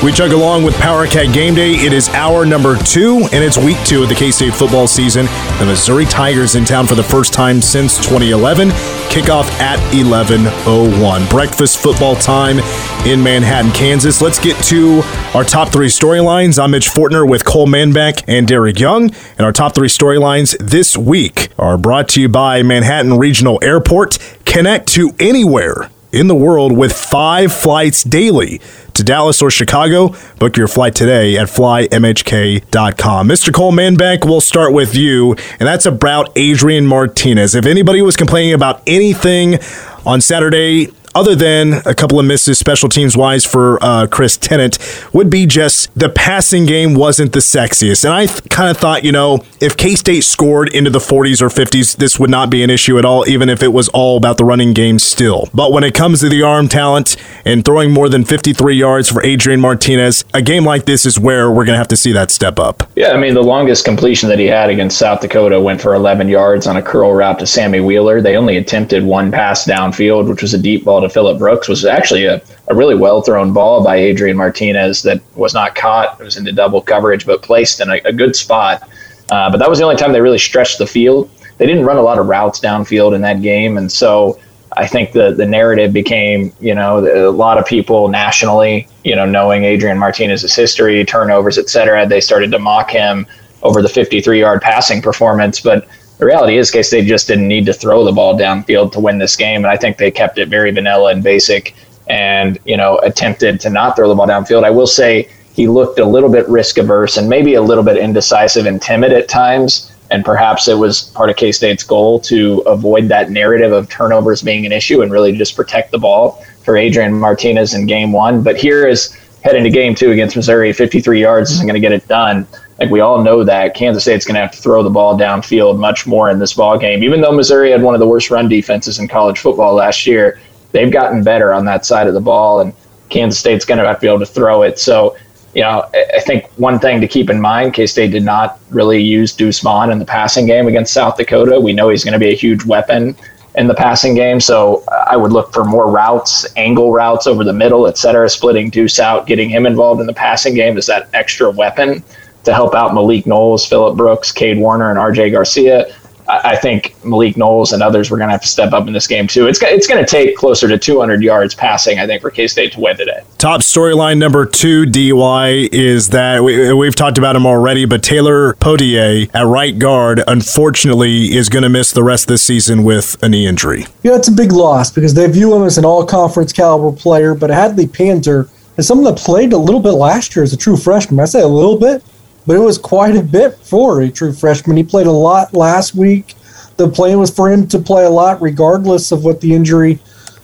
We chug along with Power Cat Game Day. It is hour number two, and it's week two of the K State football season. The Missouri Tigers in town for the first time since 2011. Kickoff at 11:01. Breakfast football time in Manhattan, Kansas. Let's get to our top three storylines. I'm Mitch Fortner with Cole Manbeck and Derek Young, and our top three storylines this week are brought to you by Manhattan Regional Airport. Connect to anywhere in the world with five flights daily to Dallas or Chicago. Book your flight today at flymhk.com. Mr. Cole Manbeck, we'll start with you, and that's about Adrian Martinez. If anybody was complaining about anything on Saturday, other than a couple of misses special teams wise for uh, Chris Tennant, would be just the passing game wasn't the sexiest. And I th- kind of thought, you know, if K State scored into the 40s or 50s, this would not be an issue at all, even if it was all about the running game still. But when it comes to the arm talent and throwing more than 53 yards for Adrian Martinez, a game like this is where we're going to have to see that step up. Yeah, I mean, the longest completion that he had against South Dakota went for 11 yards on a curl route to Sammy Wheeler. They only attempted one pass downfield, which was a deep ball to Phillip Brooks, was actually a, a really well thrown ball by Adrian Martinez that was not caught. It was into double coverage, but placed in a, a good spot. Uh, but that was the only time they really stretched the field. They didn't run a lot of routes downfield in that game, and so I think the the narrative became, you know, a lot of people nationally, you know, knowing Adrian Martinez's history, turnovers, et cetera, they started to mock him over the 53 yard passing performance. But the reality is, K State just didn't need to throw the ball downfield to win this game, and I think they kept it very vanilla and basic, and you know, attempted to not throw the ball downfield. I will say he looked a little bit risk averse and maybe a little bit indecisive and timid at times. And perhaps it was part of K State's goal to avoid that narrative of turnovers being an issue and really just protect the ball for Adrian Martinez in game one. But here is heading to game two against Missouri, 53 yards isn't going to get it done. Like we all know that Kansas State's going to have to throw the ball downfield much more in this ball game. Even though Missouri had one of the worst run defenses in college football last year, they've gotten better on that side of the ball, and Kansas State's going to have to be able to throw it. So you know, I think one thing to keep in mind, K State did not really use Deuce Vaughn in the passing game against South Dakota. We know he's going to be a huge weapon in the passing game, so I would look for more routes, angle routes over the middle, et cetera, splitting Deuce out, getting him involved in the passing game as that extra weapon to help out Malik Knowles, Phillip Brooks, Kade Warner, and RJ Garcia. I think Malik Knowles and others were going to have to step up in this game too. It's it's going to take closer to 200 yards passing, I think, for K State to win today. Top storyline number two, DY, is that we, we've talked about him already, but Taylor Poitier at right guard, unfortunately, is going to miss the rest of the season with a knee injury. Yeah, it's a big loss because they view him as an all-conference caliber player, but Hadley Panzer is someone that played a little bit last year as a true freshman. I say a little bit but it was quite a bit for a true freshman. He played a lot last week. The plan was for him to play a lot, regardless of what the injury,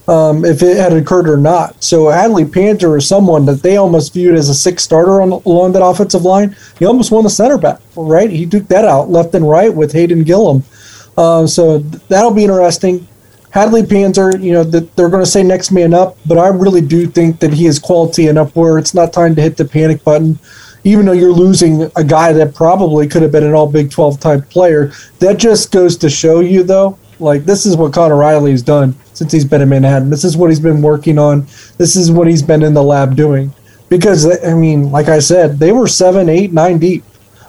um, if it had occurred or not. So Hadley Panzer is someone that they almost viewed as a six starter on along that offensive line. He almost won the center back, right? He took that out left and right with Hayden Gillum. Uh, so that'll be interesting. Hadley Panzer, you know, that they're going to say next man up, but I really do think that he is quality enough where it's not time to hit the panic button even though you're losing a guy that probably could have been an all Big 12 type player, that just goes to show you, though, like this is what Conor Riley's done since he's been in Manhattan. This is what he's been working on. This is what he's been in the lab doing. Because, I mean, like I said, they were seven, eight, nine deep.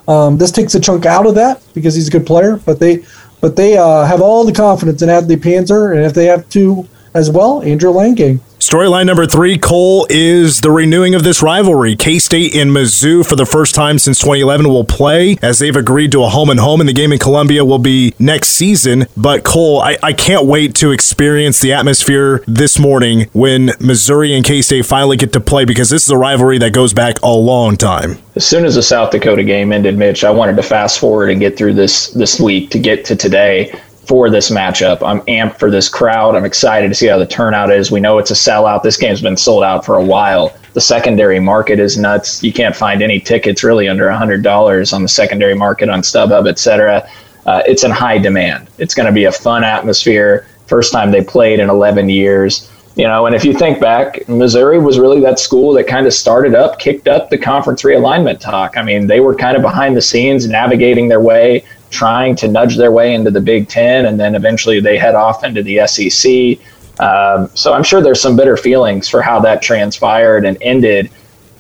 Um, this takes a chunk out of that because he's a good player, but they but they uh, have all the confidence in Hadley Panzer, and if they have to as well, Andrew Langay. Storyline number three, Cole, is the renewing of this rivalry. K State and Mizzou, for the first time since 2011, will play as they've agreed to a home and home, and the game in Columbia will be next season. But, Cole, I, I can't wait to experience the atmosphere this morning when Missouri and K State finally get to play because this is a rivalry that goes back a long time. As soon as the South Dakota game ended, Mitch, I wanted to fast forward and get through this this week to get to today for this matchup. I'm amped for this crowd. I'm excited to see how the turnout is. We know it's a sellout. This game's been sold out for a while. The secondary market is nuts. You can't find any tickets really under $100 on the secondary market on StubHub, et cetera. Uh, it's in high demand. It's going to be a fun atmosphere. First time they played in 11 years. You know, and if you think back, Missouri was really that school that kind of started up, kicked up the conference realignment talk. I mean, they were kind of behind the scenes, navigating their way trying to nudge their way into the Big Ten, and then eventually they head off into the SEC. Um, so I'm sure there's some bitter feelings for how that transpired and ended.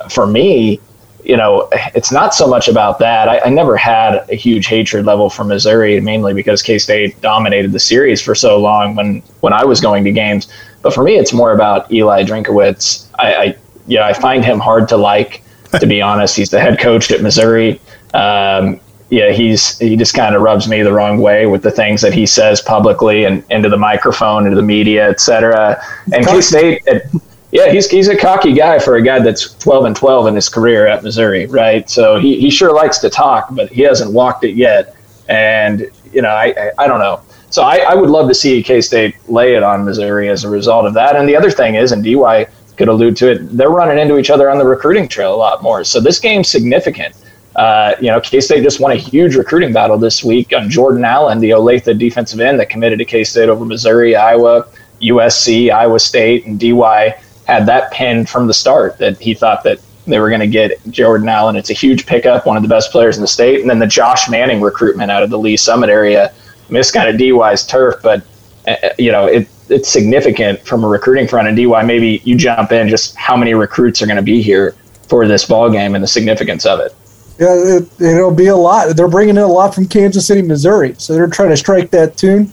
for me, you know, it's not so much about that. I, I, never had a huge hatred level for Missouri, mainly because K State dominated the series for so long when when I was going to games. But for me, it's more about Eli Drinkwitz. I, I yeah, I find him hard to like. To be honest, he's the head coach at Missouri. Um, yeah, he's he just kind of rubs me the wrong way with the things that he says publicly and into the microphone, into the media, etc. And K State yeah, he's he's a cocky guy for a guy that's 12 and 12 in his career at Missouri, right? So he, he sure likes to talk, but he hasn't walked it yet. And you know, I I, I don't know. So I, I would love to see K State lay it on Missouri as a result of that. And the other thing is, and DY could allude to it, they're running into each other on the recruiting trail a lot more. So this game's significant. Uh, you know, K State just won a huge recruiting battle this week on Jordan Allen, the Olathe defensive end that committed to K State over Missouri, Iowa, USC, Iowa State, and DY had that pinned from the start that he thought that they were going to get Jordan Allen. It's a huge pickup, one of the best players in the state. And then the Josh Manning recruitment out of the Lee Summit area. It's kind of DY's turf, but uh, uh, you know it, it's significant from a recruiting front. And DY, maybe you jump in just how many recruits are going to be here for this ball game and the significance of it. Yeah, it, will be a lot. They're bringing in a lot from Kansas City, Missouri, so they're trying to strike that tune.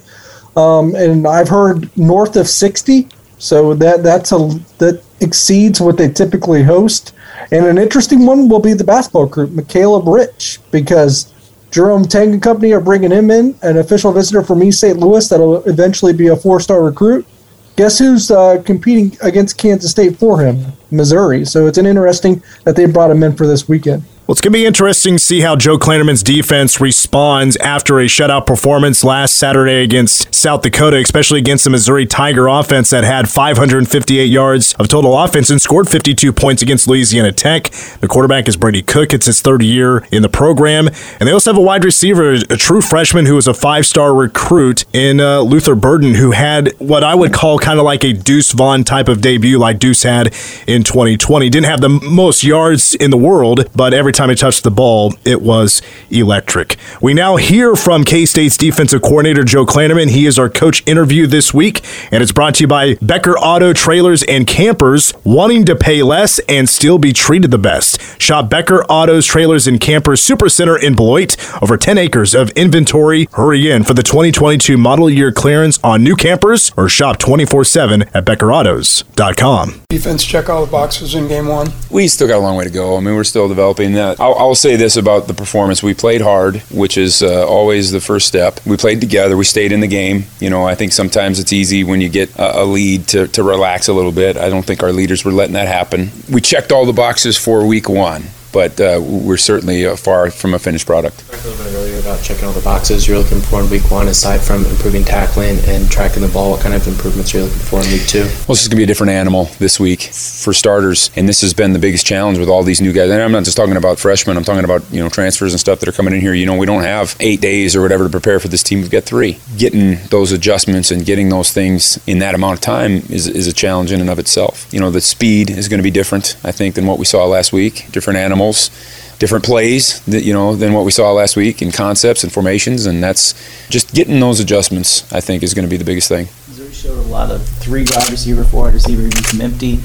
Um, and I've heard north of sixty so that that's a that exceeds what they typically host. And an interesting one will be the basketball group, Macaleab Rich, because Jerome Tang and company are bringing him in, an official visitor from East St. Louis that'll eventually be a four-star recruit. Guess who's uh, competing against Kansas State for him? Missouri. So it's an interesting that they brought him in for this weekend. Well, it's going to be interesting to see how Joe Klanderman's defense responds after a shutout performance last Saturday against South Dakota, especially against the Missouri Tiger offense that had 558 yards of total offense and scored 52 points against Louisiana Tech. The quarterback is Brady Cook. It's his third year in the program. And they also have a wide receiver, a true freshman who was a five star recruit in uh, Luther Burden, who had what I would call kind of like a Deuce Vaughn type of debut, like Deuce had in 2020. Didn't have the most yards in the world, but every time he touched the ball, it was electric. We now hear from K State's defensive coordinator, Joe Klanderman. He is our coach interview this week, and it's brought to you by Becker Auto Trailers and Campers, wanting to pay less and still be treated the best. Shop Becker Autos Trailers and Campers Super Center in Beloit. Over 10 acres of inventory. Hurry in for the 2022 model year clearance on new campers or shop 24 7 at BeckerAutos.com. Defense check all the boxes in game one. We still got a long way to go. I mean, we're still developing that. I'll, I'll say this about the performance: we played hard, which is uh, always the first step. We played together. We stayed in the game. You know, I think sometimes it's easy when you get a, a lead to, to relax a little bit. I don't think our leaders were letting that happen. We checked all the boxes for week one but uh, we're certainly uh, far from a finished product. Talked a little bit earlier about checking all the boxes you're looking for in week one, aside from improving tackling and tracking the ball. What kind of improvements you're you looking for in week two? Well, this is going to be a different animal this week for starters, and this has been the biggest challenge with all these new guys. And I'm not just talking about freshmen; I'm talking about you know transfers and stuff that are coming in here. You know, we don't have eight days or whatever to prepare for this team. We've got three. Getting those adjustments and getting those things in that amount of time is, is a challenge in and of itself. You know, the speed is going to be different, I think, than what we saw last week. Different animals different plays that you know than what we saw last week in concepts and formations, and that's just getting those adjustments. I think is going to be the biggest thing. Missouri showed a lot of three wide receiver, four wide receiver, some empty.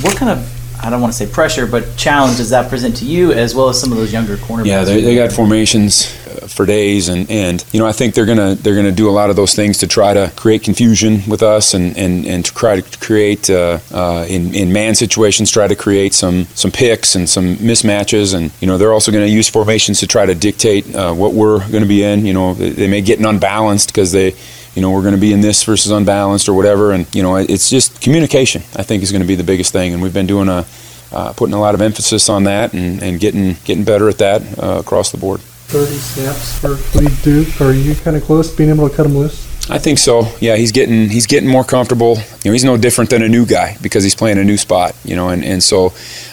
What kind of I don't want to say pressure, but challenge does that present to you as well as some of those younger cornerbacks? Yeah, they, they got formations uh, for days, and, and you know I think they're gonna they're gonna do a lot of those things to try to create confusion with us, and, and, and to try to create uh, uh, in in man situations, try to create some some picks and some mismatches, and you know they're also going to use formations to try to dictate uh, what we're going to be in. You know they, they may get unbalanced because they you know, we're going to be in this versus unbalanced or whatever. And, you know, it's just communication, I think, is going to be the biggest thing. And we've been doing a, uh, putting a lot of emphasis on that and, and getting, getting better at that uh, across the board. 30 snaps for Duke. Are you kind of close being able to cut him loose? I think so. Yeah, he's getting he's getting more comfortable. You know, he's no different than a new guy because he's playing a new spot. You know, and, and so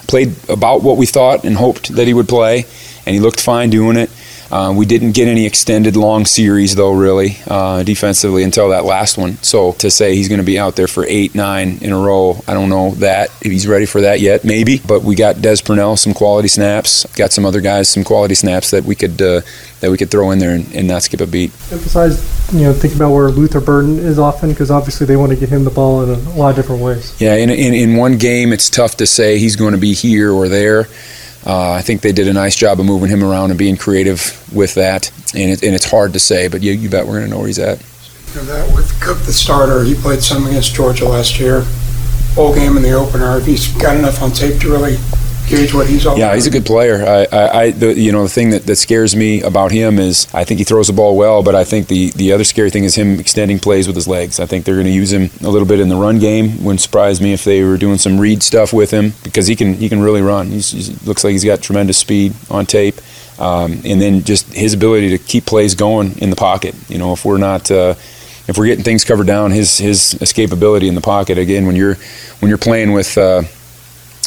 played about what we thought and hoped that he would play, and he looked fine doing it. Uh, we didn't get any extended long series, though, really, uh, defensively until that last one. So to say he's going to be out there for eight, nine in a row, I don't know that if he's ready for that yet. Maybe, but we got Des Purnell some quality snaps, got some other guys some quality snaps that we could uh, that we could throw in there and, and, not skip a beat. Emphasize, you know, think about where Luther Burden is often because obviously they want to get him the ball in a lot of different ways. Yeah, in, in, in one game, it's tough to say he's going to be here or there. Uh, I think they did a nice job of moving him around and being creative with that, and, it, and it's hard to say, but you, you bet we're going to know where he's at. You know, that with Cook, the starter, he played some against Georgia last year, whole game in the opener. If he's got enough on tape to really gauge what he's all Yeah, he's a good player. I, I, I the, you know, the thing that, that scares me about him is I think he throws the ball well, but I think the, the other scary thing is him extending plays with his legs. I think they're going to use him a little bit in the run game. Wouldn't surprise me if they were doing some read stuff with him because he can he can really run. He looks like he's got tremendous speed on tape. Um, and then just his ability to keep plays going in the pocket. You know, if we're not uh, if we're getting things covered down, his his escapability in the pocket again when you're when you're playing with uh,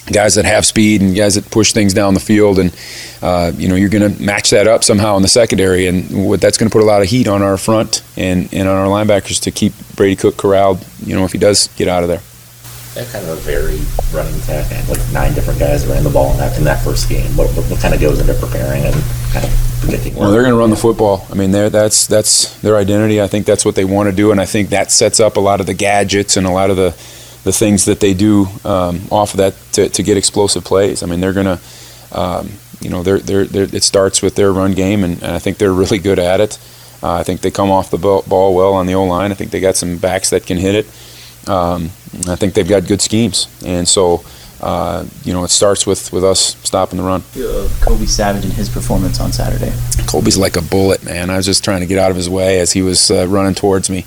guys that have speed and guys that push things down the field, and uh, you know you're going to match that up somehow in the secondary, and what that's going to put a lot of heat on our front and, and on our linebackers to keep Brady Cook corralled. You know if he does get out of there. That kind of a very running attack, and like nine different guys ran the ball in that in that first game. What, what, what kind of goes into preparing and kind of predicting? Well, they're going to run the football. I mean, that's that's their identity. I think that's what they want to do, and I think that sets up a lot of the gadgets and a lot of the the things that they do um, off of that to, to, get explosive plays. I mean, they're going to, um, you know, they're, they're, they're, it starts with their run game, and, and I think they're really good at it. Uh, I think they come off the ball well on the O line. I think they got some backs that can hit it. Um, I think they've got good schemes, and so. Uh, you know, it starts with, with us stopping the run. Uh, Kobe Savage and his performance on Saturday. Kobe's like a bullet, man. I was just trying to get out of his way as he was uh, running towards me.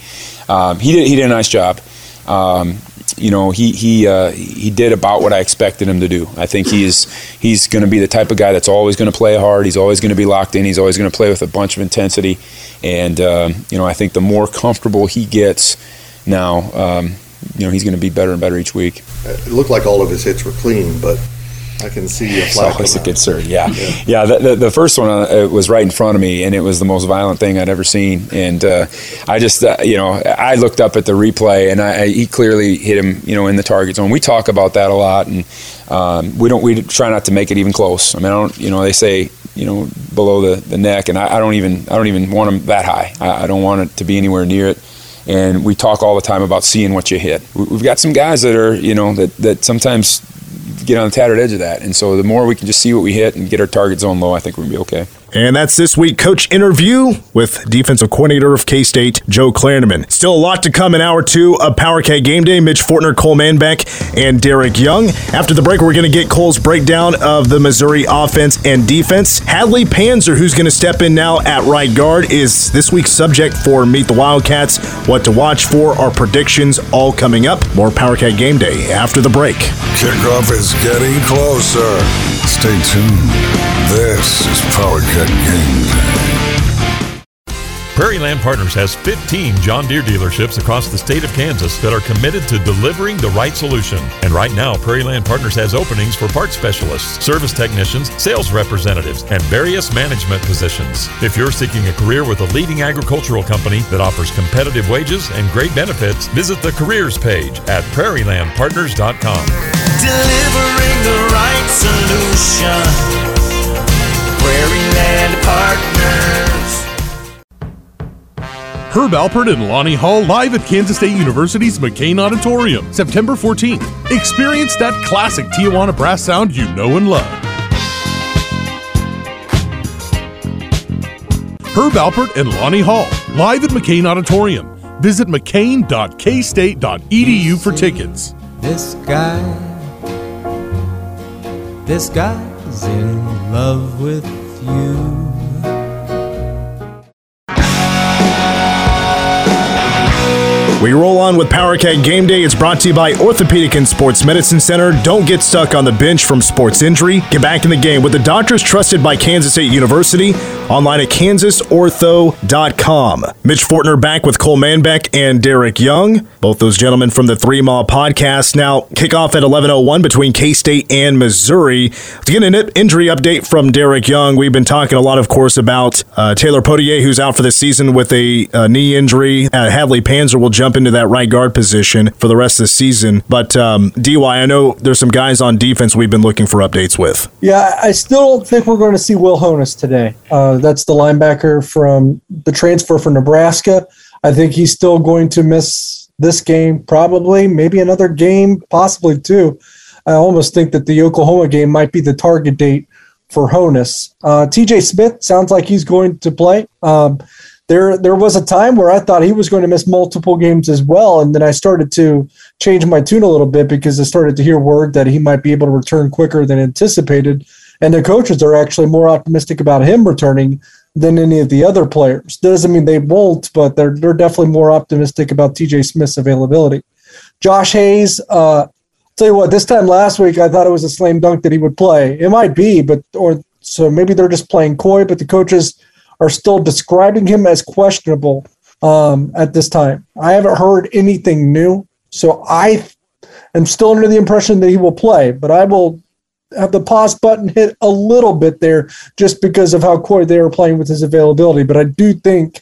Um, he did he did a nice job. Um, you know, he he uh, he did about what I expected him to do. I think he's he's going to be the type of guy that's always going to play hard. He's always going to be locked in. He's always going to play with a bunch of intensity. And um, you know, I think the more comfortable he gets now, um, you know, he's going to be better and better each week. It looked like all of his hits were clean, but I can see a flash. Always a concern. Yeah, yeah. yeah the, the, the, first one uh, was right in front of me, and it was the most violent thing I'd ever seen. And uh, I just, uh, you know, I looked up at the replay, and I, I, he clearly hit him, you know, in the target zone. We talk about that a lot, and um, we don't. We try not to make it even close. I mean, I don't. You know, they say, you know, below the, the neck, and I, I don't even. I don't even want them that high. I, I don't want it to be anywhere near it and we talk all the time about seeing what you hit. We've got some guys that are, you know, that, that sometimes get on the tattered edge of that. And so the more we can just see what we hit and get our target zone low, I think we're to be okay. And that's this week coach interview with defensive coordinator of K State, Joe Klanderman. Still a lot to come in hour two of Power Cat Game Day. Mitch Fortner, Cole Manbeck, and Derek Young. After the break, we're going to get Cole's breakdown of the Missouri offense and defense. Hadley Panzer, who's going to step in now at right guard, is this week's subject for Meet the Wildcats. What to watch for, our predictions all coming up. More Power Cat Game Day after the break. Kickoff is getting closer. Stay tuned. This is Power Game Prairie Land Partners has 15 John Deere dealerships across the state of Kansas that are committed to delivering the right solution. And right now, Prairie Land Partners has openings for parts specialists, service technicians, sales representatives, and various management positions. If you're seeking a career with a leading agricultural company that offers competitive wages and great benefits, visit the careers page at prairielandpartners.com. Delivering the right solution. Prairie Land Partners. Herb Alpert and Lani Hall live at Kansas State University's McCain Auditorium, September 14th. Experience that classic Tijuana brass sound you know and love. Herb Alpert and Lani Hall, live at McCain Auditorium. Visit mccain.kstate.edu for tickets. This guy, this guy is in love with you. We roll on with Power Cat Game Day. It's brought to you by Orthopedic and Sports Medicine Center. Don't get stuck on the bench from sports injury. Get back in the game with the doctors trusted by Kansas State University. Online at kansasortho.com. Mitch Fortner back with Cole Manbeck and Derek Young, both those gentlemen from the Three Mile Podcast. Now, kickoff at 11:01 between K-State and Missouri. To get an injury update from Derek Young, we've been talking a lot, of course, about uh, Taylor Poitier, who's out for the season with a, a knee injury. Uh, Hadley Panzer will jump into that right guard position for the rest of the season. But um, DY, I know there's some guys on defense we've been looking for updates with. Yeah, I still don't think we're going to see Will Honas today. Uh, that's the linebacker from the transfer from Nebraska. I think he's still going to miss this game, probably, maybe another game, possibly two. I almost think that the Oklahoma game might be the target date for Honas. Uh, TJ Smith sounds like he's going to play. Um, there, there was a time where I thought he was going to miss multiple games as well, and then I started to change my tune a little bit because I started to hear word that he might be able to return quicker than anticipated, and the coaches are actually more optimistic about him returning than any of the other players. Doesn't mean they won't, but they're they're definitely more optimistic about TJ Smith's availability. Josh Hayes, uh, tell you what, this time last week I thought it was a slam dunk that he would play. It might be, but or so maybe they're just playing coy, but the coaches are still describing him as questionable um, at this time. I haven't heard anything new, so I am still under the impression that he will play, but I will have the pause button hit a little bit there just because of how coy they were playing with his availability. But I do think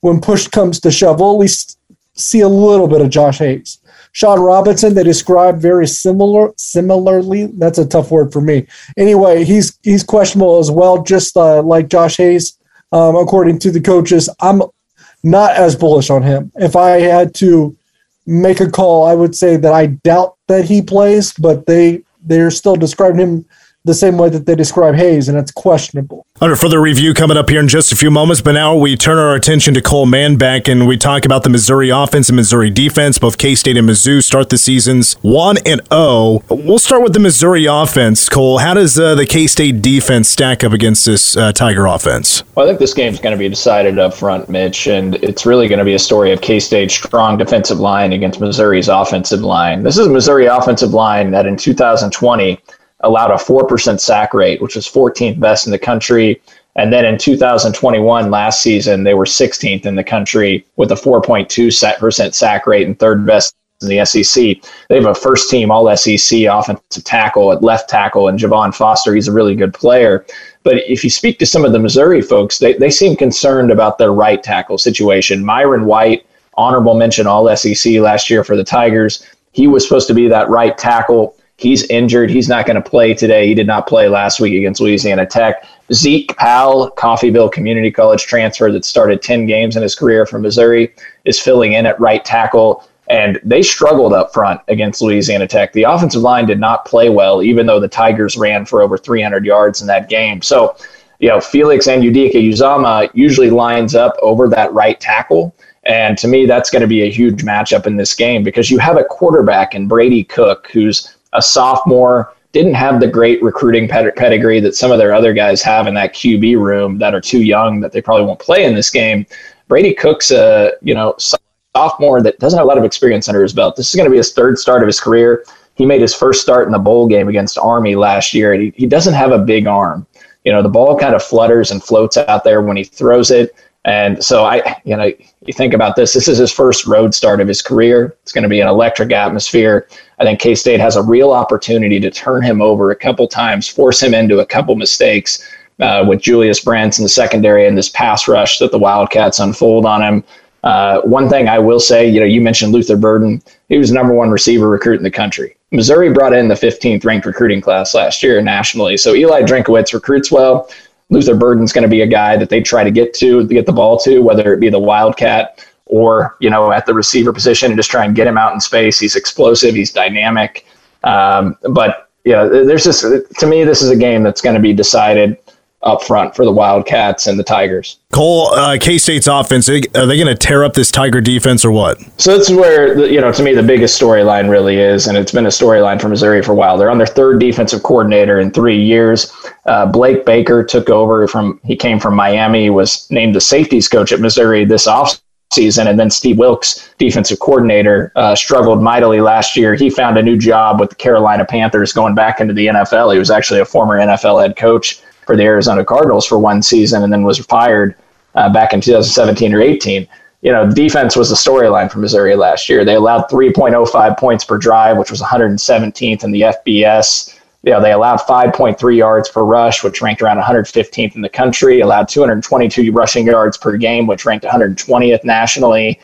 when push comes to shove, we'll at least see a little bit of Josh Hayes. Sean Robinson, they describe very similar. Similarly, that's a tough word for me. Anyway, he's he's questionable as well, just uh, like Josh Hayes, um, according to the coaches. I'm not as bullish on him. If I had to make a call, I would say that I doubt that he plays, but they they're still describing him the same way that they describe Hayes, and it's questionable. Under further review coming up here in just a few moments, but now we turn our attention to Cole Manbeck and we talk about the Missouri offense and Missouri defense. Both K State and Mizzou start the seasons 1 and 0. We'll start with the Missouri offense. Cole, how does uh, the K State defense stack up against this uh, Tiger offense? Well, I think this game's going to be decided up front, Mitch, and it's really going to be a story of K State's strong defensive line against Missouri's offensive line. This is a Missouri offensive line that in 2020 allowed a 4% sack rate, which was 14th best in the country. And then in 2021, last season, they were 16th in the country with a 4.2% sack rate and third best in the SEC. They have a first team All SEC offensive tackle at left tackle, and Javon Foster. He's a really good player. But if you speak to some of the Missouri folks, they, they seem concerned about their right tackle situation. Hyrin White, honorable mention All SEC last year for the Tigers. He was supposed to be that right tackle. He's injured. He's not going to play today. He did not play last week against Louisiana Tech. Zeke Powell, Coffeyville Community College transfer that started 10 games in his career for Missouri, is filling in at right tackle. And they struggled up front against Louisiana Tech. The offensive line did not play well, even though the Tigers ran for over 300 yards in that game. So, you know, Felix Anudike-Uzomah usually lines up over that right tackle. And to me, that's going to be a huge matchup in this game because you have a quarterback in Brady Cook who's a sophomore, didn't have the great recruiting pedigree that some of their other guys have in that QB room that are too young that they probably won't play in this game. Brady Cook's a you know sophomore that doesn't have a lot of experience under his belt. This is going to be his third start of his career. He made his first start in the bowl game against Army last year, and he, he doesn't have a big arm. You know, the ball kind of flutters and floats out there when he throws it. And so I, you know, you think about this. This is his first road start of his career. It's going to be an electric atmosphere. I think K State has a real opportunity to turn him over a couple times, force him into a couple mistakes uh, with Julius Brents in the secondary and this pass rush that the Wildcats unfold on him. Uh, one thing I will say, you know, you mentioned Luther Burden. He was number one receiver recruit in the country. Missouri brought in the 15th ranked recruiting class last year nationally. So Eli Drinkwitz recruits well. Luther Burden's going to be a guy that they try to get to, get the ball to, whether it be the Wildcat or you know at the receiver position, and just try and get him out in space. He's explosive. He's dynamic. Um, but yeah, there's just to me, this is a game that's going to be decided up front for the Wildcats and the Tigers. Cole, uh, K State's offense, are they going to tear up this Tiger defense or what? So this is where, you know, to me, the biggest storyline really is, and it's been a storyline for Missouri for a while. They're on their third defensive coordinator in three years. Uh, Blake Baker took over from, he came from Miami, was named the safeties coach at Missouri this offseason season. And then Steve Wilks, defensive coordinator, uh, struggled mightily last year. He found a new job with the Carolina Panthers going back into the NFL. He was actually a former NFL head coach for the Arizona Cardinals for one season and then was fired uh, back in 2017 or 18. You know, defense was the storyline for Missouri last year. They allowed 3.05 points per drive, which was 117th in the FBS. You know, they allowed 5.3 yards per rush, which ranked around 115th in the country. Allowed 222 rushing yards per game, which ranked 120th nationally.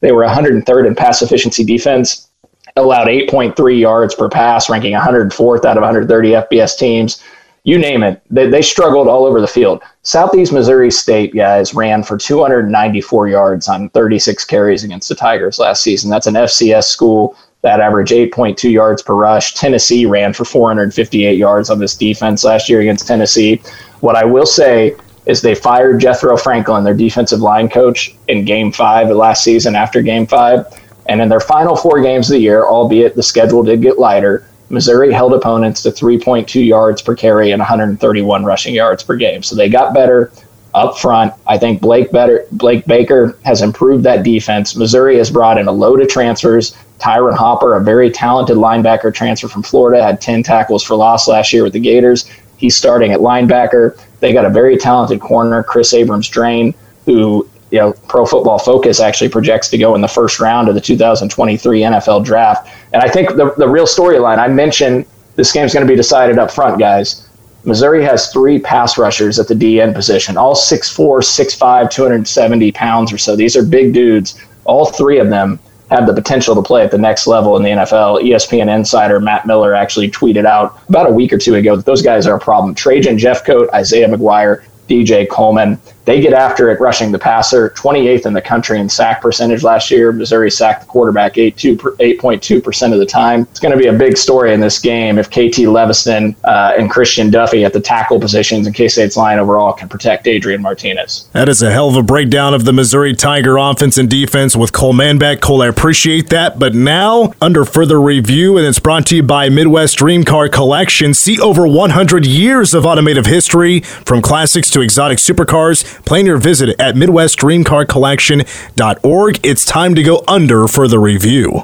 They were 103rd in pass efficiency defense. Allowed 8.3 yards per pass, ranking 104th out of 130 FBS teams you name it, they, they struggled all over the field. Southeast Missouri State guys ran for 294 yards on 36 carries against the Tigers last season. That's an FCS school that averaged 8.2 yards per rush. Tennessee ran for 458 yards on this defense last year against Tennessee. What I will say is they fired Jethro Franklin, their defensive line coach, in game five of last season after game five. And in their final four games of the year, albeit the schedule did get lighter, Missouri held opponents to 3.2 yards per carry and 131 rushing yards per game. So they got better up front. I think Blake better Blake Baker has improved that defense. Missouri has brought in a load of transfers. Tyron Hopper, a very talented linebacker transfer from Florida, had 10 tackles for loss last year with the Gators. He's starting at linebacker. They got a very talented corner, Kris Abrams-Draine, who you know, Pro Football Focus actually projects to go in the first round of the 2023 NFL Draft. And I think the, the real storyline, I mentioned this game's going to be decided up front, guys. Missouri has three pass rushers at the DN position, all 6'4, 6'5, 270 pounds or so. These are big dudes. All three of them have the potential to play at the next level in the NFL. ESPN insider Matt Miller actually tweeted out about a week or two ago that those guys are a problem. Trajan Jeffcoat, Isaiah McGuire, DJ Coleman. They get after it rushing the passer, 28th in the country in sack percentage last year. Missouri sacked the quarterback 8.2% of the time. It's going to be a big story in this game if KT Leveston uh, and Christian Duffie at the tackle positions and K State's line overall can protect Adrian Martinez. That is a hell of a breakdown of the Missouri Tiger offense and defense with Cole Manbeck. Cole, I appreciate that. But now, under further review, and it's brought to you by Midwest Dream Car Collection. See over 100 years of automotive history from classics to exotic supercars Plan your visit at MidwestDreamCarCollection.org. It's time to go under for the review.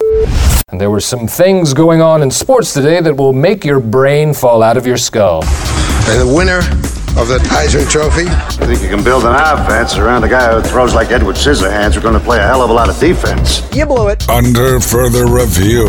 And there were some things going on in sports today that will make your brain fall out of your skull. And the winner of the Heisman Trophy. I think you can build an offense around a guy who throws like Edward Scissorhands. We're going to play a hell of a lot of defense. You blew it. Under further review.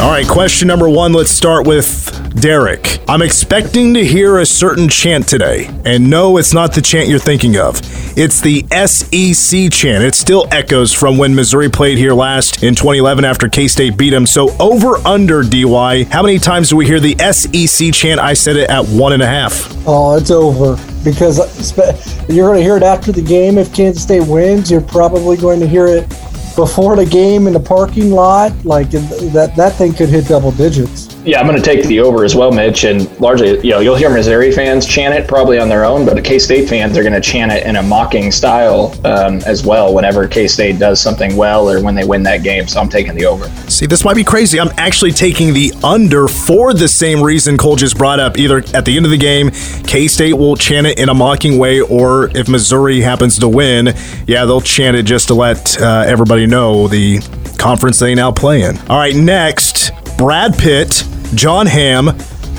All right, question number one. Let's start with Derek. I'm expecting to hear a certain chant today. And no, it's not the chant you're thinking of. It's the SEC chant. It still echoes from when Missouri played here last in 2011 after K State beat them. So over under DY. How many times do we hear the SEC chant? I said it at one and a half. Oh, it's over because you're going to hear it after the game. If Kansas State wins, you're probably going to hear it before the game in the parking lot, like that that thing could hit double digits. Yeah, I'm going to take the over as well, Mitch. And largely, you know, you'll hear Missouri fans chant it probably on their own, but K State fans are going to chant it in a mocking style um, as well whenever K State does something well or when they win that game. So I'm taking the over. See, this might be crazy. I'm actually taking the under for the same reason Cole just brought up. Either at the end of the game, K State will chant it in a mocking way, or if Missouri happens to win, yeah, they'll chant it just to let uh, everybody know the conference they now play in. All right, next, Brad Pitt, Jon Hamm,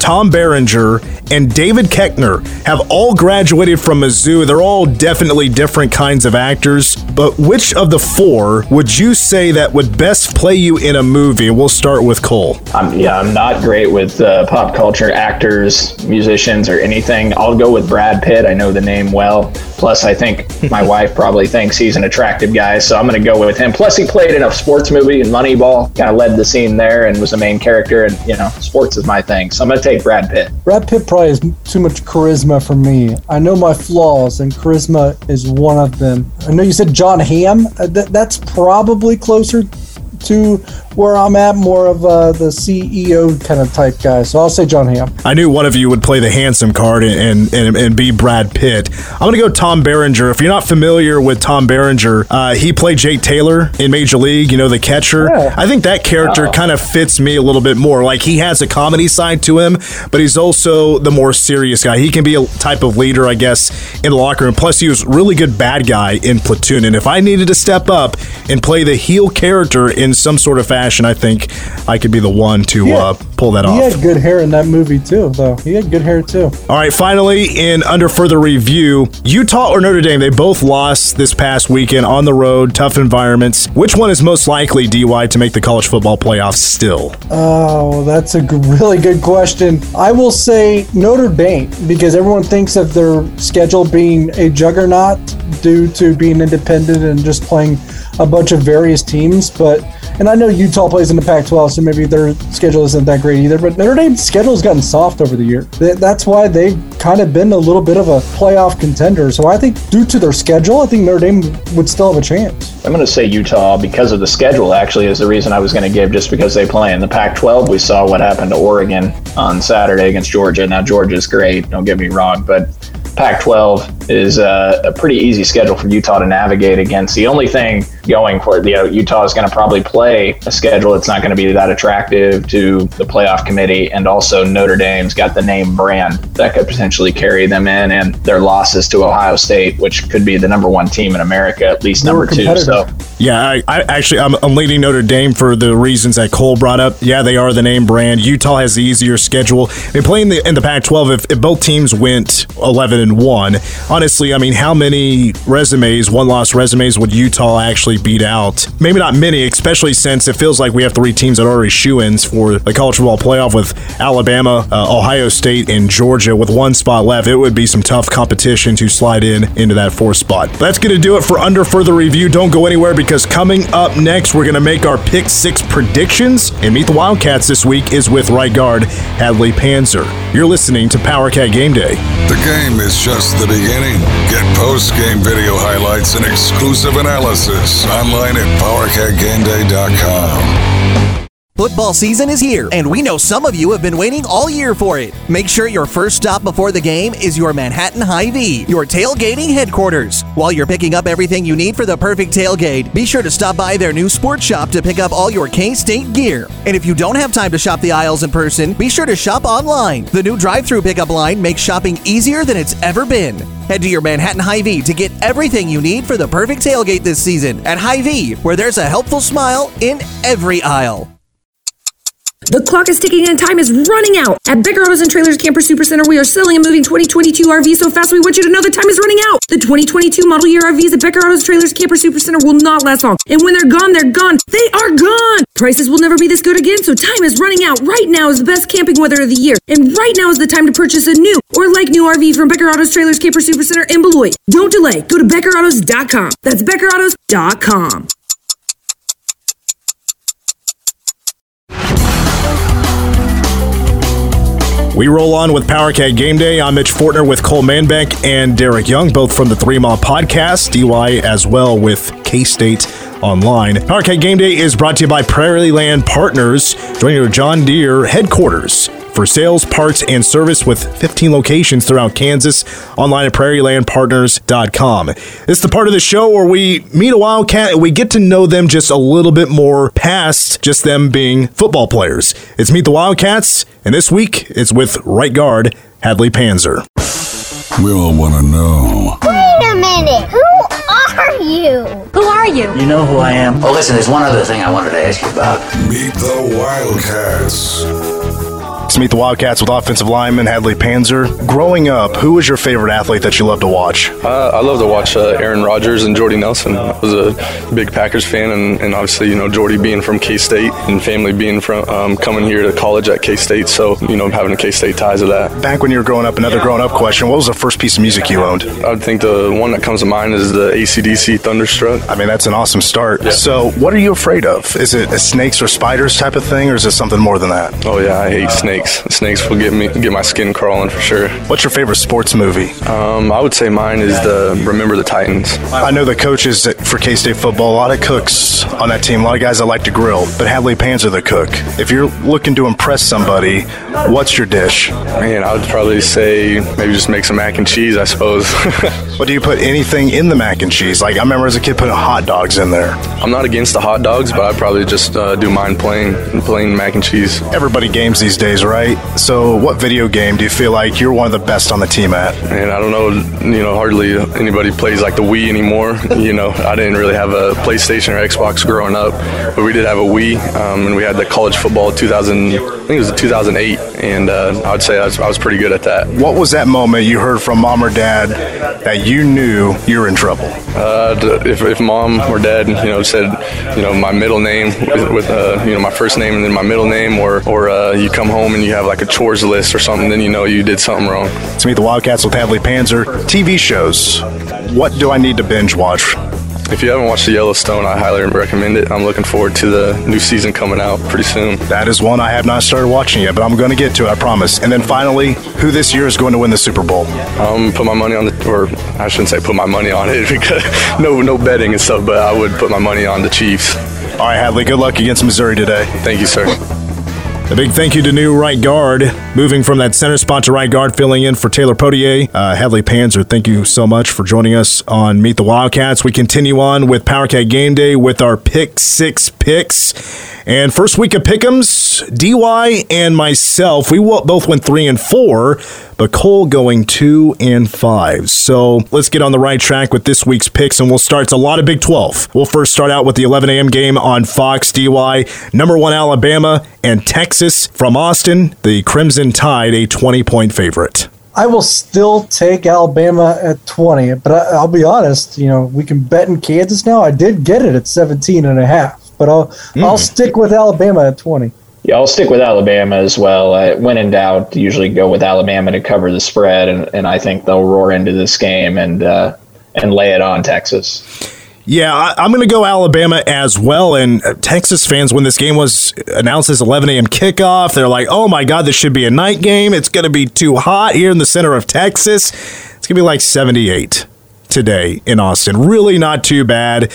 Tom Berenger, and David Koechner have all graduated from Mizzou. They're all definitely different kinds of actors, but which of the four would you say that would best play you in a movie? We'll start with Cole. I'm, yeah, I'm not great with uh, pop culture actors, musicians, or anything. I'll go with Brad Pitt. I know the name well. Plus, I think my wife probably thinks he's an attractive guy, so I'm going to go with him. Plus, he played in a sports movie in Moneyball, kind of led the scene there and was a main character. And, you know, sports is my thing. So I'm going to take Brad Pitt. Brad Pitt probably has too much charisma for me. I know my flaws, and charisma is one of them. I know you said Jon Hamm. Uh, th- that's probably closer to where I'm at, more of uh, the CEO kind of type guy. So I'll say Jon Hamm. I knew one of you would play the handsome card and and, and be Brad Pitt. I'm going to go Tom Berenger. If you're not familiar with Tom Berenger, uh, he played Jake Taylor in Major League, you know, the catcher. Yeah. I think that character Oh. kind of fits me a little bit more. Like he has a comedy side to him, but he's also the more serious guy. He can be a type of leader, I guess, in the locker room. Plus, he was really good bad guy in Platoon. And if I needed to step up and play the heel character in some sort of fashion, fashion, I think I could be the one to Yeah. uh, pull that He off. He had good hair in that movie too, though. He had good hair too. All right, finally, in under further review, Utah or Notre Dame, they both lost this past weekend on the road, tough environments. Which one is most likely, DY, to make the college football playoffs still? Oh, that's a g- really good question. I will say Notre Dame because everyone thinks of their schedule being a juggernaut due to being independent and just playing a bunch of various teams. But and I know Utah plays in the Pac-12, so maybe their schedule isn't that great either. But Notre Dame's schedule has gotten soft over the year. That's why they've kind of been a little bit of a playoff contender. So I think due to their schedule, I think Notre Dame would still have a chance. I'm going to say Utah because of the schedule, actually, is the reason I was going to give just because they play in the Pac 12. We saw what happened to Oregon on Saturday against Georgia. Now, Georgia's great, don't get me wrong, but Pac 12 is uh, a pretty easy schedule for Utah to navigate against. The only thing going for it, you know, Utah is going to probably play a schedule that's not going to be that attractive to the playoff committee. And also, Notre Dame's got the name brand that could potentially carry them in, and their losses to Ohio State, which could be the number one team in America, at least number two. So, Yeah, I, I actually I'm, I'm leading Notre Dame for the reasons that Cole brought up. Yeah, they are the name brand. Utah has the easier schedule. They play in the in the Pac-12. If, if both teams went 11 and one, honestly, I mean, how many resumes, one loss resumes, would Utah actually beat out? Maybe not many, especially since it feels like we have three teams that are already shoe-ins for the college football playoff with Alabama, uh, Ohio State, and Georgia with one spot left. It would be some tough competition to slide in into that fourth spot. That's going to do it for under further review. Don't go anywhere because coming up next, we're going to make our pick six predictions. And Meet the Wildcats this week is with right guard Hadley Panzer. You're listening to Power Cat Game Day. The game is just the beginning. Get post game video highlights and exclusive analysis online at PowerCatGameDay.com. Football season is here, and we know some of you have been waiting all year for it. Make sure your first stop before the game is your Manhattan Hy-Vee, your tailgating headquarters. While you're picking up everything you need for the perfect tailgate, be sure to stop by their new sports shop to pick up all your K-State gear. And if you don't have time to shop the aisles in person, be sure to shop online. The new drive-through pickup line makes shopping easier than it's ever been. Head to your Manhattan Hy-Vee to get everything you need for the perfect tailgate this season at Hy-Vee, where there's a helpful smile in every aisle. The clock is ticking and time is running out. At Becker Autos and Trailers Camper Supercenter, we are selling and moving 2022 RVs so fast we want you to know the time is running out. The 2022 model year RVs at Becker Autos Trailers Camper Supercenter will not last long. And when they're gone, they're gone. They are gone. Prices will never be this good again, so time is running out. Right now is the best camping weather of the year. And right now is the time to purchase a new or like new RV from Becker Autos Trailers Camper Supercenter in Beloit. Don't delay. Go to BeckerAutos.com. That's BeckerAutos.com. We roll on with Power Cat Game Day. I'm Mitch Fortner with Cole Manbeck and Derek Young, both from the Three Mile Podcast, DY as well with K State Online. Power Cat Game Day is brought to you by Prairie Land Partners, joining your John Deere headquarters for sales, parts, and service with 15 locations throughout Kansas. Online at prairielandpartners.com. This is the part of the show where we meet a Wildcat and we get to know them just a little bit more past just them being football players. It's Meet the Wildcats, and this week it's with right guard Hadley Panzer. We all want to know. Wait a minute. Who are you? Who are you? You know who I am. Oh, listen, there's one other thing I wanted to ask you about. Meet the Wildcats. Let's meet the Wildcats with offensive lineman Hadley Panzer. Growing up, who was your favorite athlete that you loved to watch? Uh, I love to watch uh, Aaron Rodgers and Jordy Nelson. I was a big Packers fan, and, and obviously, you know, Jordy being from K State and family being from um, coming here to college at K State, so you know, having a K State ties to that. Back when you were growing up, another growing up question, what was the first piece of music you owned? I would think the one that comes to mind is the ACDC Thunderstruck. I mean, that's an awesome start. So, what are you afraid of? Is it a snakes or spiders type of thing, or is it something more than that? Oh yeah, I hate snakes. Snakes will get me get my skin crawling for sure. What's your favorite sports movie? Um, I would say mine is the Remember the Titans. I know the coaches for K State football, a lot of cooks on that team, a lot of guys that like to grill, but Hadley Panzer the cook. If you're looking to impress somebody, what's your dish? Man, I would probably say maybe just make some mac and cheese. I suppose. What do you put anything in the mac and cheese? Like I remember as a kid putting hot dogs in there. I'm not against the hot dogs, but I'd probably just uh, do mine plain plain mac and cheese. Everybody games these days, right? So, what video game do you feel like you're one of the best on the team at? And I don't know, you know, hardly anybody plays like the Wii anymore. you know, I didn't really have a PlayStation or Xbox growing up, but we did have a Wii, um, and we had the college football 2000. I think it was 2008, and uh, I would say I was, I was pretty good at that. What was that moment you heard from mom or dad that you knew you were in trouble? Uh, if, if mom or dad, you know, said, you know, my middle name with, with uh, you know, my first name and then my middle name, or or uh, you come home and you have like a chores list or something, then you know you did something wrong. To meet the Wildcats with Hadley Panzer, TV shows. What do I need to binge watch? If you haven't watched the Yellowstone, I highly recommend it. I'm looking forward to the new season coming out pretty soon. That is one I have not started watching yet, but I'm going to get to it, I promise. And then finally, who this year is going to win the Super Bowl? Um, put my money on the, or I shouldn't say put my money on it because no, no betting and stuff. But I would put my money on the Chiefs. All right, Hadley, good luck against Missouri today. Thank you, sir. A big thank you to new right guard, moving from that center spot to right guard, filling in for Taylor Poitier. Uh, Hadley Panzer, thank you so much for joining us on Meet the Wildcats. We continue on with Power Cat Game Day with our pick six picks. And first week of pick'ems, DY and myself, we both went three and four, but Cole going two and five. So let's get on the right track with this week's picks, and we'll start. It's a lot of Big 12. We'll first start out with the 11 a.m. game on Fox DY. Number one, Alabama and Texas from Austin. The Crimson Tide, a 20 point favorite. I will still take Alabama at 20, but I, I'll be honest, you know, we can bet in Kansas now. I did get it at 17 and a half, but I'll I'll stick with Alabama at 20. Yeah, I'll stick with Alabama as well. I, when in doubt, usually go with Alabama to cover the spread, and, and I think they'll roar into this game and uh, and lay it on Texas. Yeah, I, I'm going to go Alabama as well. And uh, Texas fans, when this game was announced as 11 a.m. kickoff, they're like, "Oh my God, this should be a night game. It's going to be too hot here in the center of Texas. It's going to be like 78 today in Austin. Really not too bad."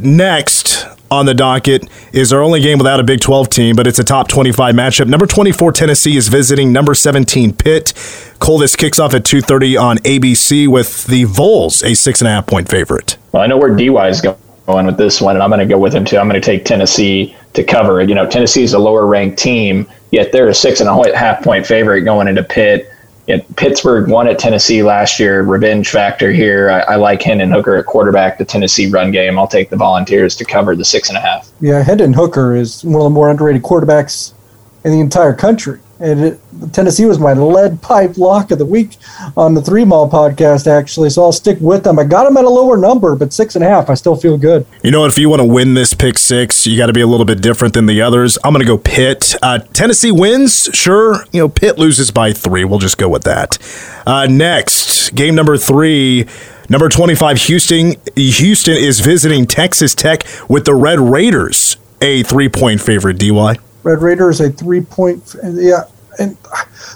Next on the docket is our only game without a Big 12 team, but it's a top 25 matchup. Number 24 Tennessee is visiting number 17 Pitt. Cole, this kicks off at 2:30 on ABC with the Vols, a six and a half point favorite. Well, I know where DY is going with this one, and I'm going to go with him too. I'm going to take Tennessee to cover. You know, Tennessee is a lower ranked team, yet they're a six and a half point favorite going into Pitt. Yet Pittsburgh won at Tennessee last year. Revenge factor here. I, I like Hendon Hooker at quarterback. The Tennessee run game. I'll take the Volunteers to cover the six and a half. Yeah, Hendon Hooker is one of the more underrated quarterbacks in the entire country. And it, Tennessee was my lead pipe lock of the week on the Three Mile podcast, actually. So I'll stick with them. I got them at a lower number, but six and a half, I still feel good. You know what? If you want to win this pick six, you got to be a little bit different than the others. I'm going to go Pitt. Uh, Tennessee wins, sure. You know, Pitt loses by three. We'll just go with that. Uh, next, game number three. Number 25, Houston. Houston is visiting Texas Tech with the Red Raiders, a three point favorite, DY. Red Raiders a three point. Yeah, and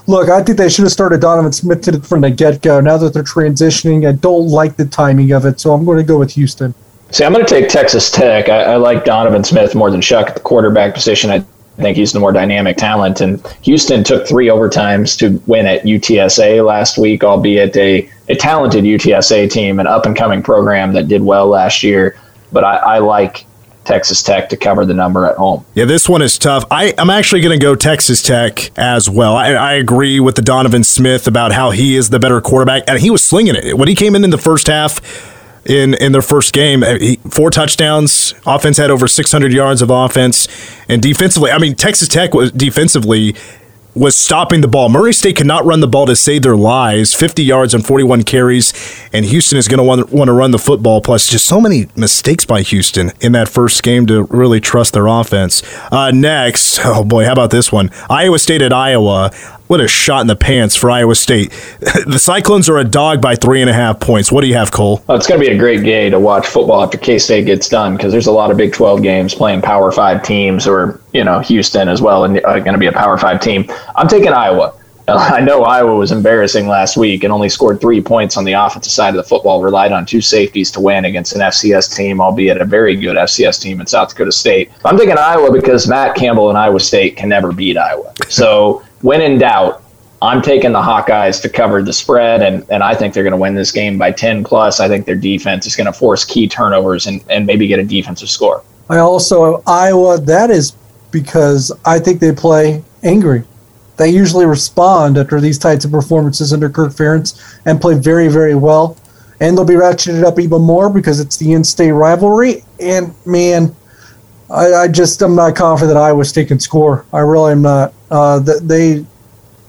look, I think they should have started Donovan Smith from the get go. Now that they're transitioning, I don't like the timing of it, so I'm going to go with Houston. See, I'm going to take Texas Tech. I, I like Donovan Smith more than Shough at the quarterback position. I think he's the more dynamic talent. And Houston took three overtimes to win at UTSA last week, albeit a, a talented UTSA team, an up and coming program that did well last year. But I, I like Texas Tech to cover the number at home. Yeah, this one is tough. I, I'm actually going to go Texas Tech as well. I, I agree with the Donovan Smith about how he is the better quarterback, and he was slinging it when he came in in the first half. In, in their first game, uh, four touchdowns. Offense had over 600 yards of offense, and defensively, I mean, Texas Tech was defensively was stopping the ball. Murray State could not run the ball to save their lives. 50 yards on 41 carries, and Houston is going to want, want to run the football. Plus, just so many mistakes by Houston in that first game to really trust their offense. Uh, next, oh boy, how about this one? Iowa State at Iowa. What a shot in the pants for Iowa State. the Cyclones are a dog by three and a half points. What do you have, Cole? Well, it's going to be a great day to watch football after K State gets done because there's a lot of Big 12 games playing Power Five teams or you know Houston as well, and uh, going to be a Power Five team. I'm taking Iowa. I know Iowa was embarrassing last week and only scored three points on the offensive side of the football. Relied on two safeties to win against an FCS team, albeit a very good FCS team in South Dakota State. I'm taking Iowa because Matt Campbell and Iowa State can never beat Iowa. So when in doubt, I'm taking the Hawkeyes to cover the spread, and, and I think they're going to win this game by 10 plus. I think their defense is going to force key turnovers and, and maybe get a defensive score. I also Iowa. That is because I think they play angry. they usually respond after these types of performances under Kirk Ferentz and play very, very well. And they'll be ratcheted up even more because it's the in-state rivalry. And man, I, I just I'm not confident that Iowa State can score. I really am not. Uh, they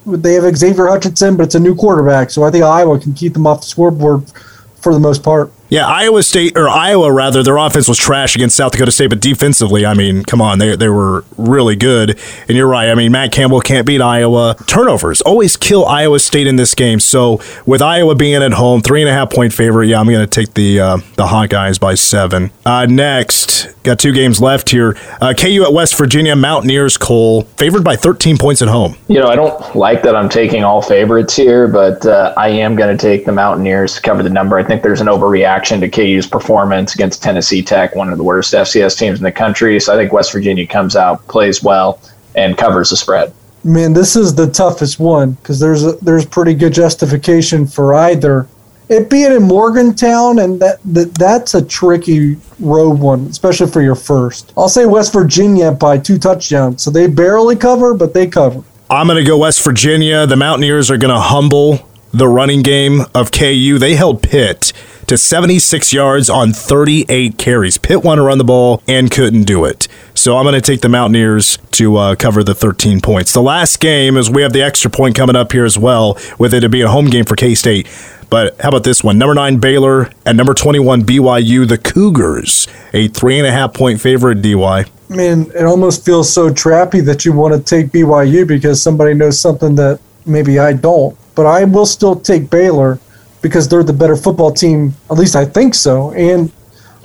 they have Xavier Hutchinson, but it's a new quarterback, so I think Iowa can keep them off the scoreboard for the most part. Yeah, Iowa State or Iowa rather, their offense was trash against South Dakota State, but defensively, I mean, come on, they they were really good. And you're right. I mean, Matt Campbell can't beat Iowa. Turnovers always kill Iowa State in this game. So with Iowa being at home, three and a half point favorite, yeah, I'm going to take the uh, the Hawkeyes by seven. Uh, next, got two games left here. Uh, KU at West Virginia, Mountaineers Cole favored by 13 points at home. You know, I don't like that I'm taking all favorites here, but uh, I am going to take the Mountaineers to cover the number. I think there's an overreaction to KU's performance against Tennessee Tech, one of the worst FCS teams in the country. So I think West Virginia comes out, plays well, and covers the spread. Man, this is the toughest one because there's a, there's pretty good justification for either. It being in Morgantown, and that, that that's a tricky road one, especially for your first. I'll say West Virginia by two touchdowns, so they barely cover, but they cover. I'm going to go West Virginia. The Mountaineers are going to humble the running game of KU. They held Pitt to 76 yards on 38 carries. Pitt wanted to run the ball and couldn't do it. So I'm going to take the Mountaineers to uh, cover the 13 points. The last game is we have the extra point coming up here as well, with it to be a home game for K State. But how about this one? Number nine Baylor and number 21 BYU, the Cougars, a three and a half point favorite. DY. Man, it almost feels so trappy that you want to take BYU because somebody knows something that maybe I don't. But I will still take Baylor because they're the better football team. At least I think so. And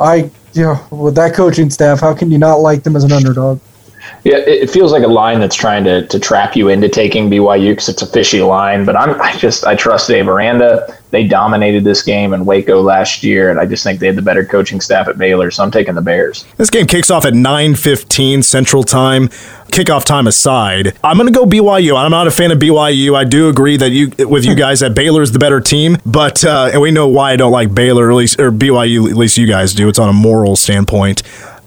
I, you know, with that coaching staff, how can you not like them as an underdog? Yeah, it feels like a line that's trying to, to trap you into taking BYU because it's a fishy line. But I'm I just I trust Dave Aranda. They dominated this game in Waco last year, and I just think they had the better coaching staff at Baylor. So I'm taking the Bears. This game kicks off at 9:15 Central Time. Kickoff time aside, I'm going to go BYU. I'm not a fan of BYU. I do agree that you with you guys that Baylor's the better team, but uh, and we know why I don't like Baylor, at least or BYU. At least you guys do. It's on a moral standpoint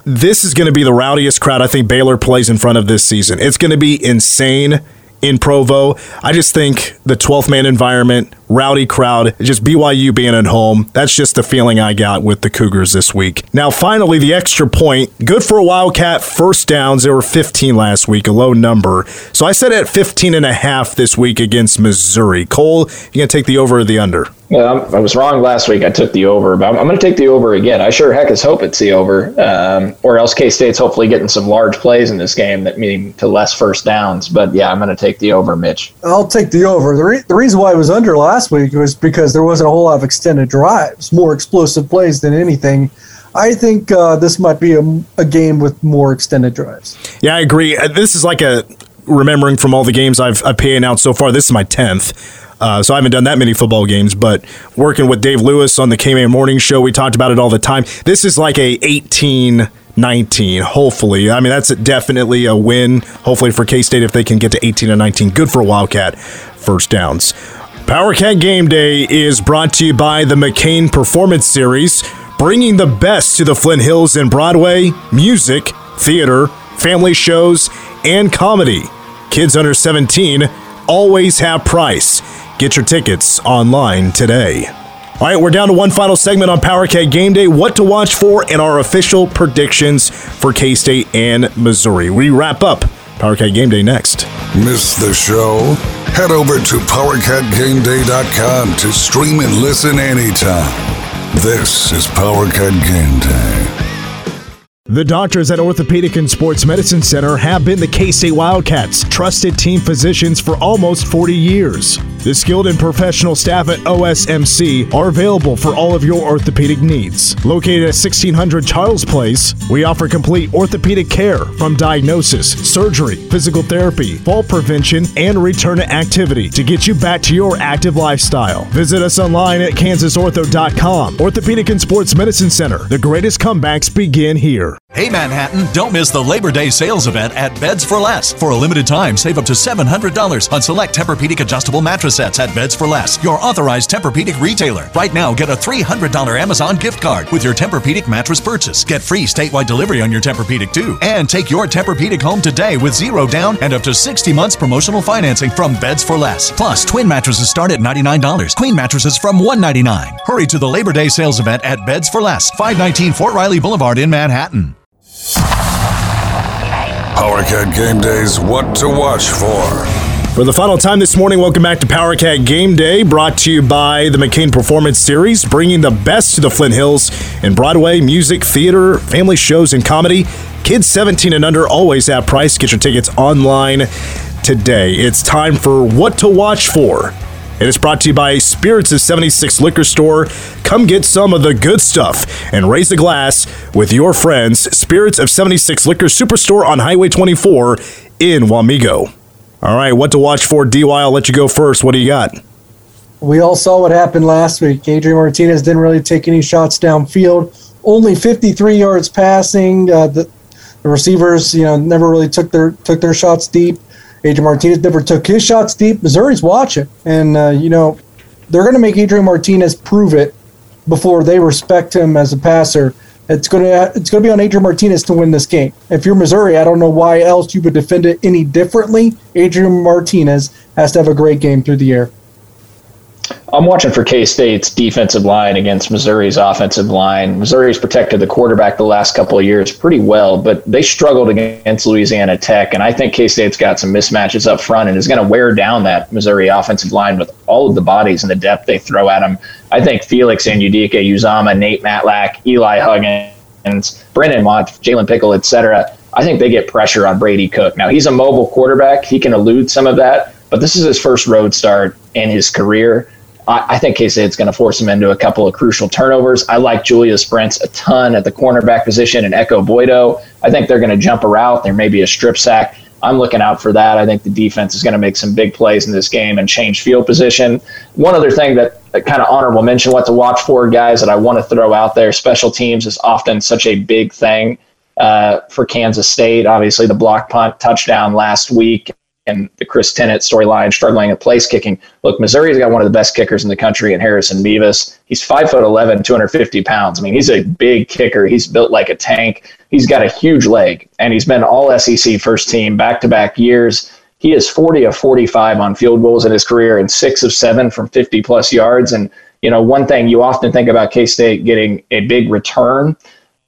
this is going to be the rowdiest crowd I think Baylor plays in front of this season. It's going to be insane in Provo. I just think the 12th man environment, rowdy crowd, just BYU being at home. That's just the feeling I got with the Cougars this week. Now, finally, the extra point. Good for a Wildcat first downs. There were 15 last week, a low number. So I said at 15 and a half this week against Missouri. Cole, you going to take the over or the under? Yeah, I was wrong last week. I took the over, but I'm, I'm going to take the over again. I sure heck is hope it's the over, um, or else K State's hopefully getting some large plays in this game that mean to less first downs. But yeah, I'm going to take the over, Mitch. I'll take the over. The, re- the reason why I was under last week was because there wasn't a whole lot of extended drives, more explosive plays than anything. I think uh, this might be a, a game with more extended drives. Yeah, I agree. Uh, This is like a remembering from all the games I've, I've paid out so far. This is my tenth. Uh, so I haven't done that many football games, but working with Dave Lewis on the KMA Morning Show, we talked about it all the time. This is like a 18 19, hopefully. I mean, that's definitely a win, hopefully, for K State if they can get to 18 and 19. Good for Wildcat first downs. Power Cat Game Day is brought to you by the McCain Performance Series, bringing the best to the Flint Hills in Broadway, music, theater, family shows, and comedy. Kids under 17 always have price. Get your tickets online today. All right, we're down to one final segment on Power Cat Game Day. What to watch for and our official predictions for K State and Missouri. We wrap up Power Cat Game Day next. Miss the show? Head over to PowerCatGameDay.com to stream and listen anytime. This is Power Cat Game Day. The doctors at Orthopedic and Sports Medicine Center have been the K State Wildcats' trusted team physicians for almost 40 years. The skilled and professional staff at OSMC are available for all of your orthopedic needs. Located at 1600 Charles Place, we offer complete orthopedic care from diagnosis, surgery, physical therapy, fall prevention, and return to activity to get you back to your active lifestyle. Visit us online at kansasortho.com. Orthopedic and Sports Medicine Center. The greatest comebacks begin here. Hey Manhattan, don't miss the Labor Day sales event at Beds for Less. For a limited time, save up to $700 on select Tempur-Pedic adjustable mattress sets at Beds for Less, your authorized Tempur-Pedic retailer. Right now, get a $300 Amazon gift card with your Tempur-Pedic mattress purchase. Get free statewide delivery on your Tempur-Pedic too. And take your Tempur-Pedic home today with zero down and up to 60 months promotional financing from Beds for Less. Plus, twin mattresses start at $99, queen mattresses from 199. Hurry to the Labor Day sales event at Beds for Less, 519 Fort Riley Boulevard in Manhattan. PowerCat Game Day's What to Watch For. For the final time this morning, welcome back to PowerCat Game Day, brought to you by the McCain Performance Series, bringing the best to the Flint Hills in Broadway, music, theater, family shows, and comedy. Kids 17 and under always have price. Get your tickets online today. It's time for What to Watch For. It is brought to you by Spirits of 76 Liquor Store. Come get some of the good stuff and raise a glass with your friends. Spirits of 76 Liquor Superstore on Highway 24 in Wamego. All right, what to watch for, DY? I'll let you go first. What do you got? We all saw what happened last week. Adrian Martinez didn't really take any shots downfield. Only 53 yards passing. Uh, the, the receivers, you know, never really took their took their shots deep. Adrian Martinez never took his shots deep. Missouri's watching, and uh, you know, they're going to make Adrian Martinez prove it before they respect him as a passer. It's going to it's going to be on Adrian Martinez to win this game. If you're Missouri, I don't know why else you would defend it any differently. Adrian Martinez has to have a great game through the air. I'm watching for K State's defensive line against Missouri's offensive line. Missouri's protected the quarterback the last couple of years pretty well, but they struggled against Louisiana Tech. And I think K State's got some mismatches up front and is going to wear down that Missouri offensive line with all of the bodies and the depth they throw at them. I think Felix Anudike, Uzomah, Nate Matlack, Eli Huggins, Brendan Mott, Jalen Pickle, etc. I think they get pressure on Brady Cook. Now, he's a mobile quarterback. He can elude some of that, but this is his first road start in his career. I, I think K State's going to force him into a couple of crucial turnovers. I like Julius Brents a ton at the cornerback position and Ekow Boye-Doe. I think they're going to jump a route. There may be a strip sack. I'm looking out for that. I think the defense is going to make some big plays in this game and change field position. One other thing that kind of honorable mention, what to watch for, guys, that I want to throw out there special teams is often such a big thing uh, for Kansas State. Obviously, the block punt touchdown last week and the Chris Tennant storyline struggling at place kicking. Look, Missouri's got one of the best kickers in the country in Harrison Mevis. He's 5'11, 250 pounds. I mean, he's a big kicker. He's built like a tank. He's got a huge leg, and he's been all SEC first team back to back years. He is 40 of 45 on field goals in his career and six of seven from 50 plus yards. And, you know, one thing you often think about K State getting a big return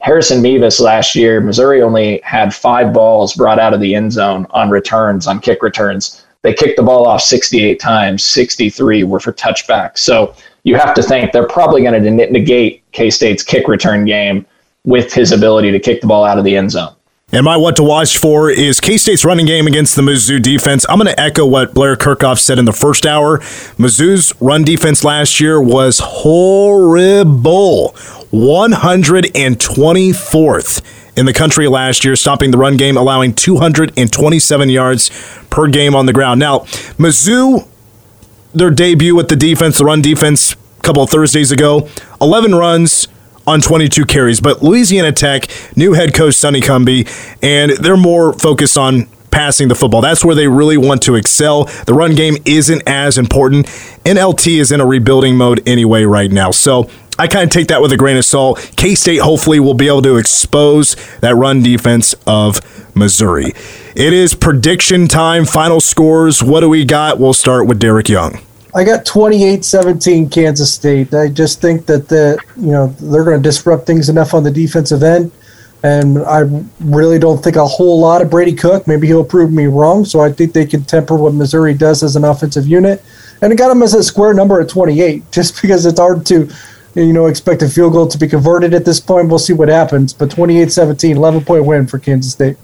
Harrison Mevis last year, Missouri only had five balls brought out of the end zone on returns, on kick returns. They kicked the ball off 68 times, 63 were for touchbacks. So you have to think they're probably going to negate K State's kick return game with his ability to kick the ball out of the end zone. And my what to watch for is K State's running game against the Mizzou defense. I'm going to echo what Blair Kerkhoff said in the first hour. Mizzou's run defense last year was horrible. 124th in the country last year, stopping the run game, allowing 227 yards per game on the ground. Now, Mizzou, their debut with the defense, the run defense, a couple of Thursdays ago, 11 runs on 22 carries. But Louisiana Tech, new head coach Sonny Cumbie, and they're more focused on passing the football. That's where they really want to excel. The run game isn't as important. NLT is in a rebuilding mode anyway right now. So I kind of take that with a grain of salt. K State hopefully will be able to expose that run defense of Missouri. It is prediction time, final scores. What do we got? We'll start with Derek Young. I got 28-17 Kansas State. I just think that the you know they're going to disrupt things enough on the defensive end, and I really don't think a whole lot of Brady Cook. Maybe he'll prove me wrong. So I think they can temper what Missouri does as an offensive unit, and I got them as a square number at 28, just because it's hard to you know expect a field goal to be converted at this point. We'll see what happens. But 28-17, 11 point win for Kansas State.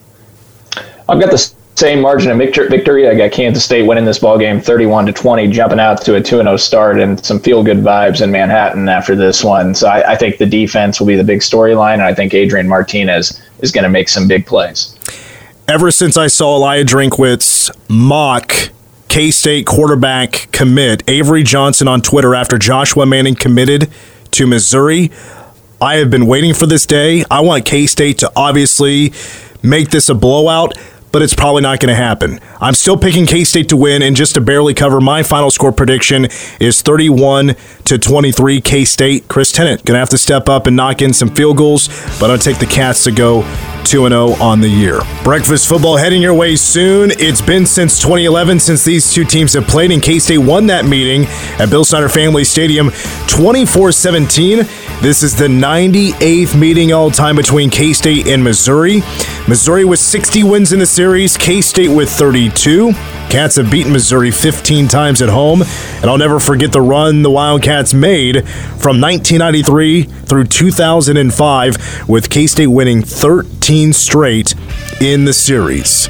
I've got the same margin of victory. I got uh, Kansas State winning this ball game 31 to 20, jumping out to a 2 and 0 start and some feel good vibes in Manhattan after this one. So I, I think the defense will be the big storyline, and I think Adrian Martinez is going to make some big plays. Ever since I saw Eliah Drinkwitz mock K State quarterback commit, Avery Johnson on Twitter after Joshua Manning committed to Missouri, I have been waiting for this day. I want K State to obviously make this a blowout but it's probably not going to happen. I'm still picking K State to win, and just to barely cover, my final score prediction is 31 to 23 K State. Chris Tennant going to have to step up and knock in some field goals, but I'll take the Cats to go 2 0 on the year. Breakfast football heading your way soon. It's been since 2011 since these two teams have played, and K State won that meeting at Bill Snyder Family Stadium 24 17. This is the 98th meeting all time between K State and Missouri. Missouri with 60 wins in the series, K State with 32. Cats have beaten Missouri 15 times at home, and I'll never forget the run the Wildcats made from 1993 through 2005, with K State winning 13 straight in the series.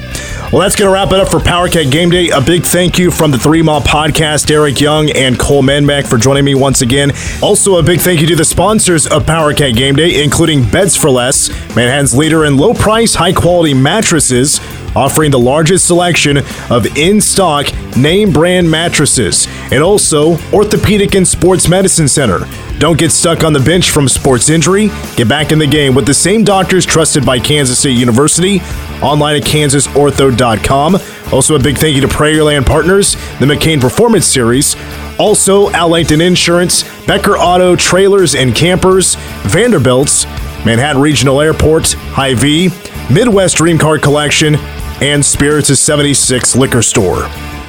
Well, that's going to wrap it up for PowerCat Game Day. A big thank you from the Three Mile Podcast, Derek Young and Cole Manbeck for joining me once again. Also, a big thank you to the sponsors of PowerCat Game Day, including Beds for Less, Manhattan's leader in low price, high quality mattresses offering the largest selection of in stock name brand mattresses, and also Orthopedic and Sports Medicine Center. Don't get stuck on the bench from sports injury. Get back in the game with the same doctors trusted by Kansas State University. Online at kansasortho.com. Also, a big thank you to Prairieland Partners, the McCain Performance Series. Also, Allington Insurance, Becker Auto, Trailers and Campers, Vanderbilt's, Manhattan Regional Airport, Hy-Vee, Midwest Dream Card Collection, and Spirits of 76 Liquor Store.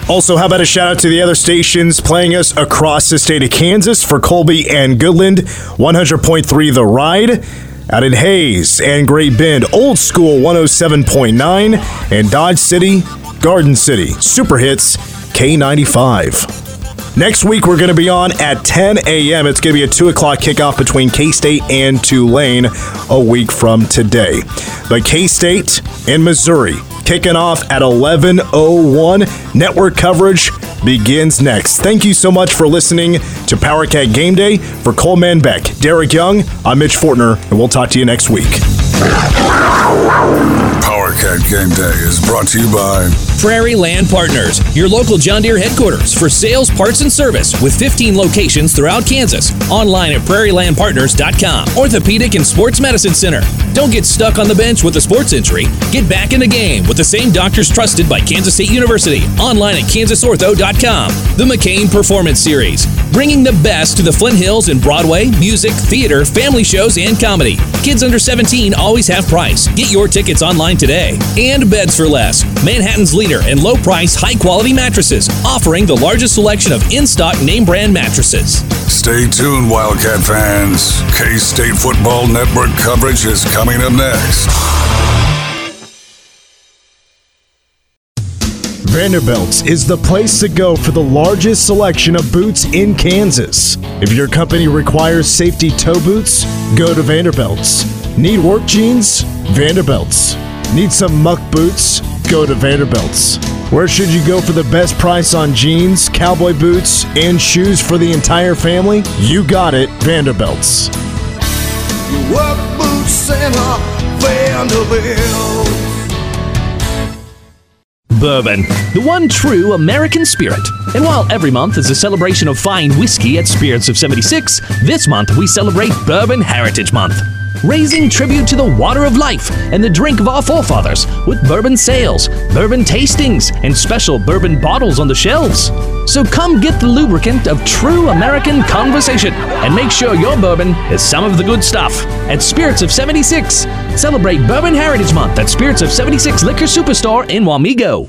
Also, how about a shout out to the other stations playing us across the state of Kansas for Colby and Goodland, 100.3 The Ride. Out in Hays and Great Bend, Old School 107.9, and Dodge City, Garden City, Super Hits K95. Next week, we're going to be on at 10 a.m. It's going to be a 2 o'clock kickoff between K State and Tulane a week from today. But K State and Missouri kicking off at 11:01. Network coverage begins next. Thank you so much for listening to PowerCat Game Day. For Cole Manbeck, Derek Young, I'm Mitch Fortner, and we'll talk to you next week. PowerCat Game Day is brought to you by Prairie Land Partners, your local John Deere headquarters for sales, parts, and service with 15 locations throughout Kansas. Online at prairielandpartners.com. Orthopedic and Sports Medicine Center. Don't get stuck on the bench with a sports injury. Get back in the game with the same doctors trusted by Kansas State University. Online at kansasortho.com. The McCain Performance Series, bringing the best to the Flint Hills in Broadway, music, theater, family shows, and comedy. Kids under 17 always have price. Get your tickets online today. And Beds for Less, Manhattan's leader in low price, high quality mattresses, offering the largest selection of in stock name brand mattresses. Stay tuned, Wildcat fans. K State Football Network coverage is coming up next. Vanderbilt's is the place to go for the largest selection of boots in Kansas. If your company requires safety toe boots, go to Vanderbilt's. Need work jeans? Vanderbilt's. Need some muck boots? Go to Vanderbilt's. Where should you go for the best price on jeans, cowboy boots, and shoes for the entire family? You got it, Vanderbilt's. Work boots center, Vanderbilt. Bourbon, the one true American spirit. And while every month is a celebration of fine whiskey at Spirits of 76, this month we celebrate Bourbon Heritage Month. Raising tribute to the water of life and the drink of our forefathers with bourbon sales, bourbon tastings, and special bourbon bottles on the shelves. So come get the lubricant of true American conversation and make sure your bourbon is some of the good stuff. At Spirits of 76, celebrate Bourbon Heritage Month at Spirits of 76 Liquor Superstore in Wamego.